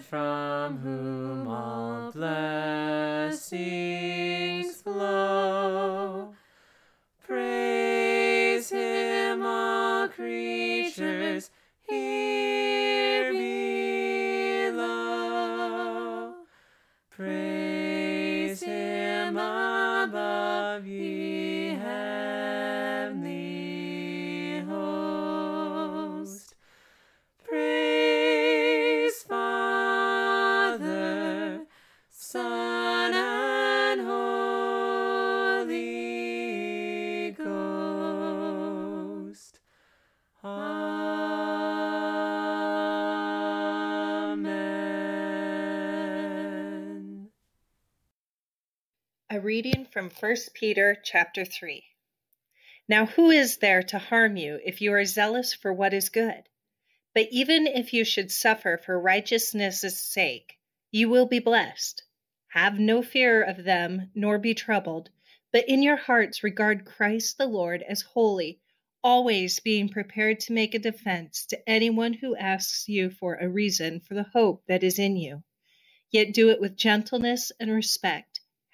From whom all blessings reading from 1 Peter chapter 3. Now who is there to harm you if you are zealous for what is good? But even if you should suffer for righteousness' sake, you will be blessed. Have no fear of them, nor be troubled, but in your hearts regard Christ the Lord as holy, always being prepared to make a defense to anyone who asks you for a reason for the hope that is in you. Yet do it with gentleness and respect,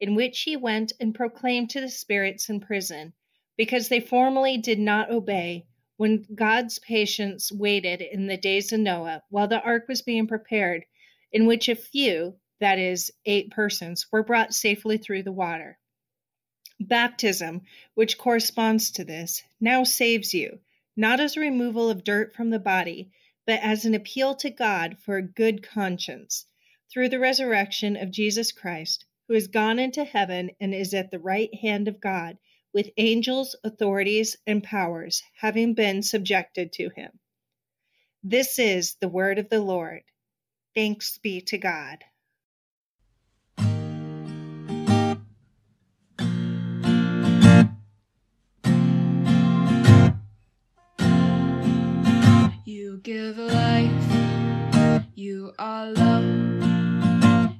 in which he went and proclaimed to the spirits in prison, because they formerly did not obey, when God's patience waited in the days of Noah, while the ark was being prepared, in which a few, that is, eight persons, were brought safely through the water. Baptism, which corresponds to this, now saves you, not as a removal of dirt from the body, but as an appeal to God for a good conscience, through the resurrection of Jesus Christ, who has gone into heaven and is at the right hand of God, with angels, authorities, and powers having been subjected to him. This is the word of the Lord. Thanks be to God. You give life, you are love,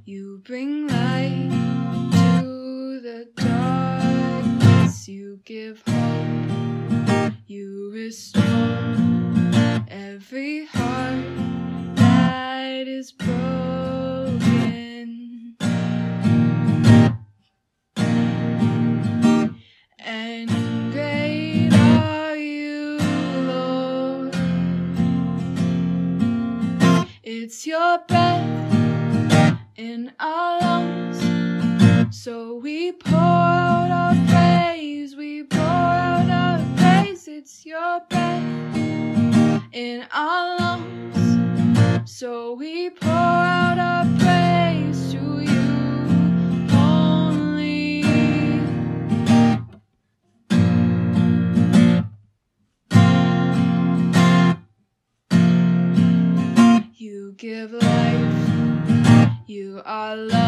you bring light to the darkness, you give hope, you restore every heart that is broken. And great are you, Lord. It's your breath in our lungs. So we pour out our praise, we pour out our praise. It's your breath in our lungs. So we pour out our praise to you only. You give are love,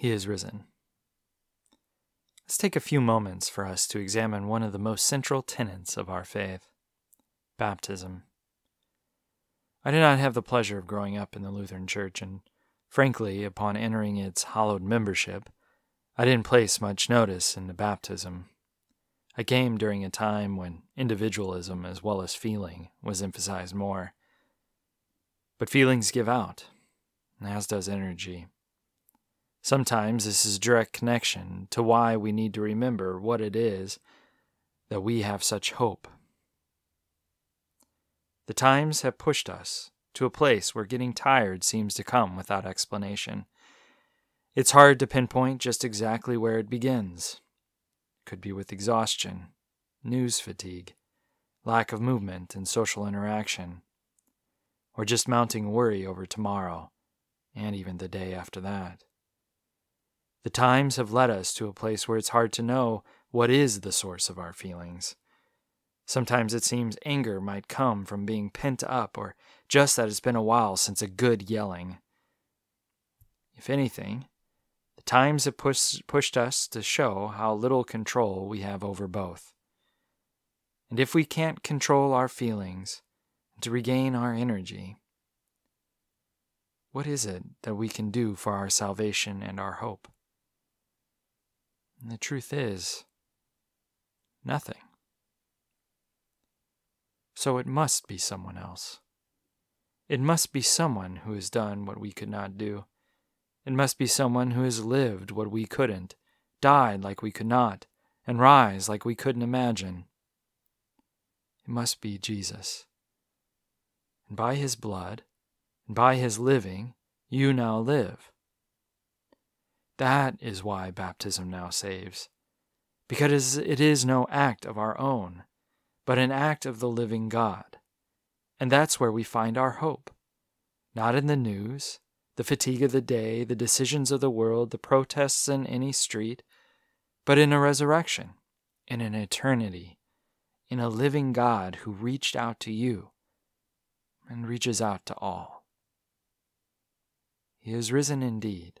He is risen. Let's take a few moments for us to examine one of the most central tenets of our faith baptism. I did not have the pleasure of growing up in the Lutheran Church, and frankly, upon entering its hallowed membership, I didn't place much notice in the baptism. I came during a time when individualism as well as feeling was emphasized more. But feelings give out, as does energy. Sometimes this is direct connection to why we need to remember what it is that we have such hope. The times have pushed us to a place where getting tired seems to come without explanation. It's hard to pinpoint just exactly where it begins. Could be with exhaustion, news fatigue, lack of movement and social interaction, or just mounting worry over tomorrow and even the day after that. The times have led us to a place where it's hard to know what is the source of our feelings. Sometimes it seems anger might come from being pent up or just that it's been a while since a good yelling. If anything, the times have push, pushed us to show how little control we have over both. And if we can't control our feelings and to regain our energy, what is it that we can do for our salvation and our hope? And the truth is, nothing. So it must be someone else. It must be someone who has done what we could not do. It must be someone who has lived what we couldn't, died like we could not, and rise like we couldn't imagine. It must be Jesus. And by his blood, and by his living, you now live. That is why baptism now saves, because it is no act of our own, but an act of the living God. And that's where we find our hope. Not in the news, the fatigue of the day, the decisions of the world, the protests in any street, but in a resurrection, in an eternity, in a living God who reached out to you and reaches out to all. He is risen indeed.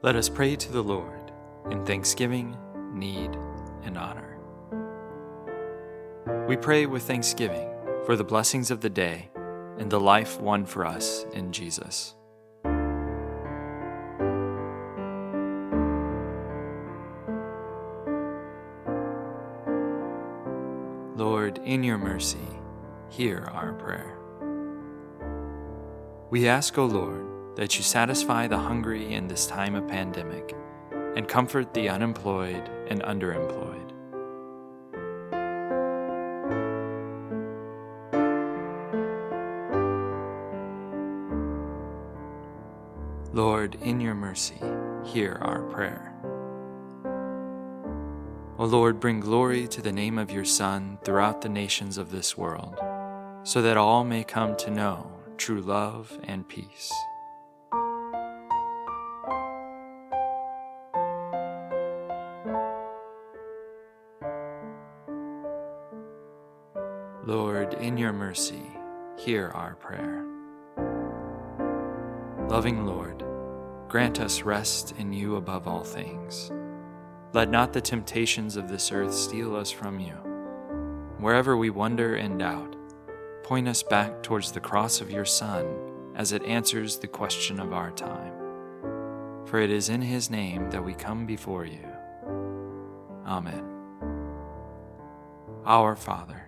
Let us pray to the Lord in thanksgiving, need, and honor. We pray with thanksgiving for the blessings of the day and the life won for us in Jesus. Lord, in your mercy, hear our prayer. We ask, O Lord, that you satisfy the hungry in this time of pandemic and comfort the unemployed and underemployed. Lord, in your mercy, hear our prayer. O Lord, bring glory to the name of your Son throughout the nations of this world, so that all may come to know true love and peace. Lord, in your mercy, hear our prayer. Loving Lord, grant us rest in you above all things. Let not the temptations of this earth steal us from you. Wherever we wonder and doubt, point us back towards the cross of your Son as it answers the question of our time. For it is in his name that we come before you. Amen. Our Father,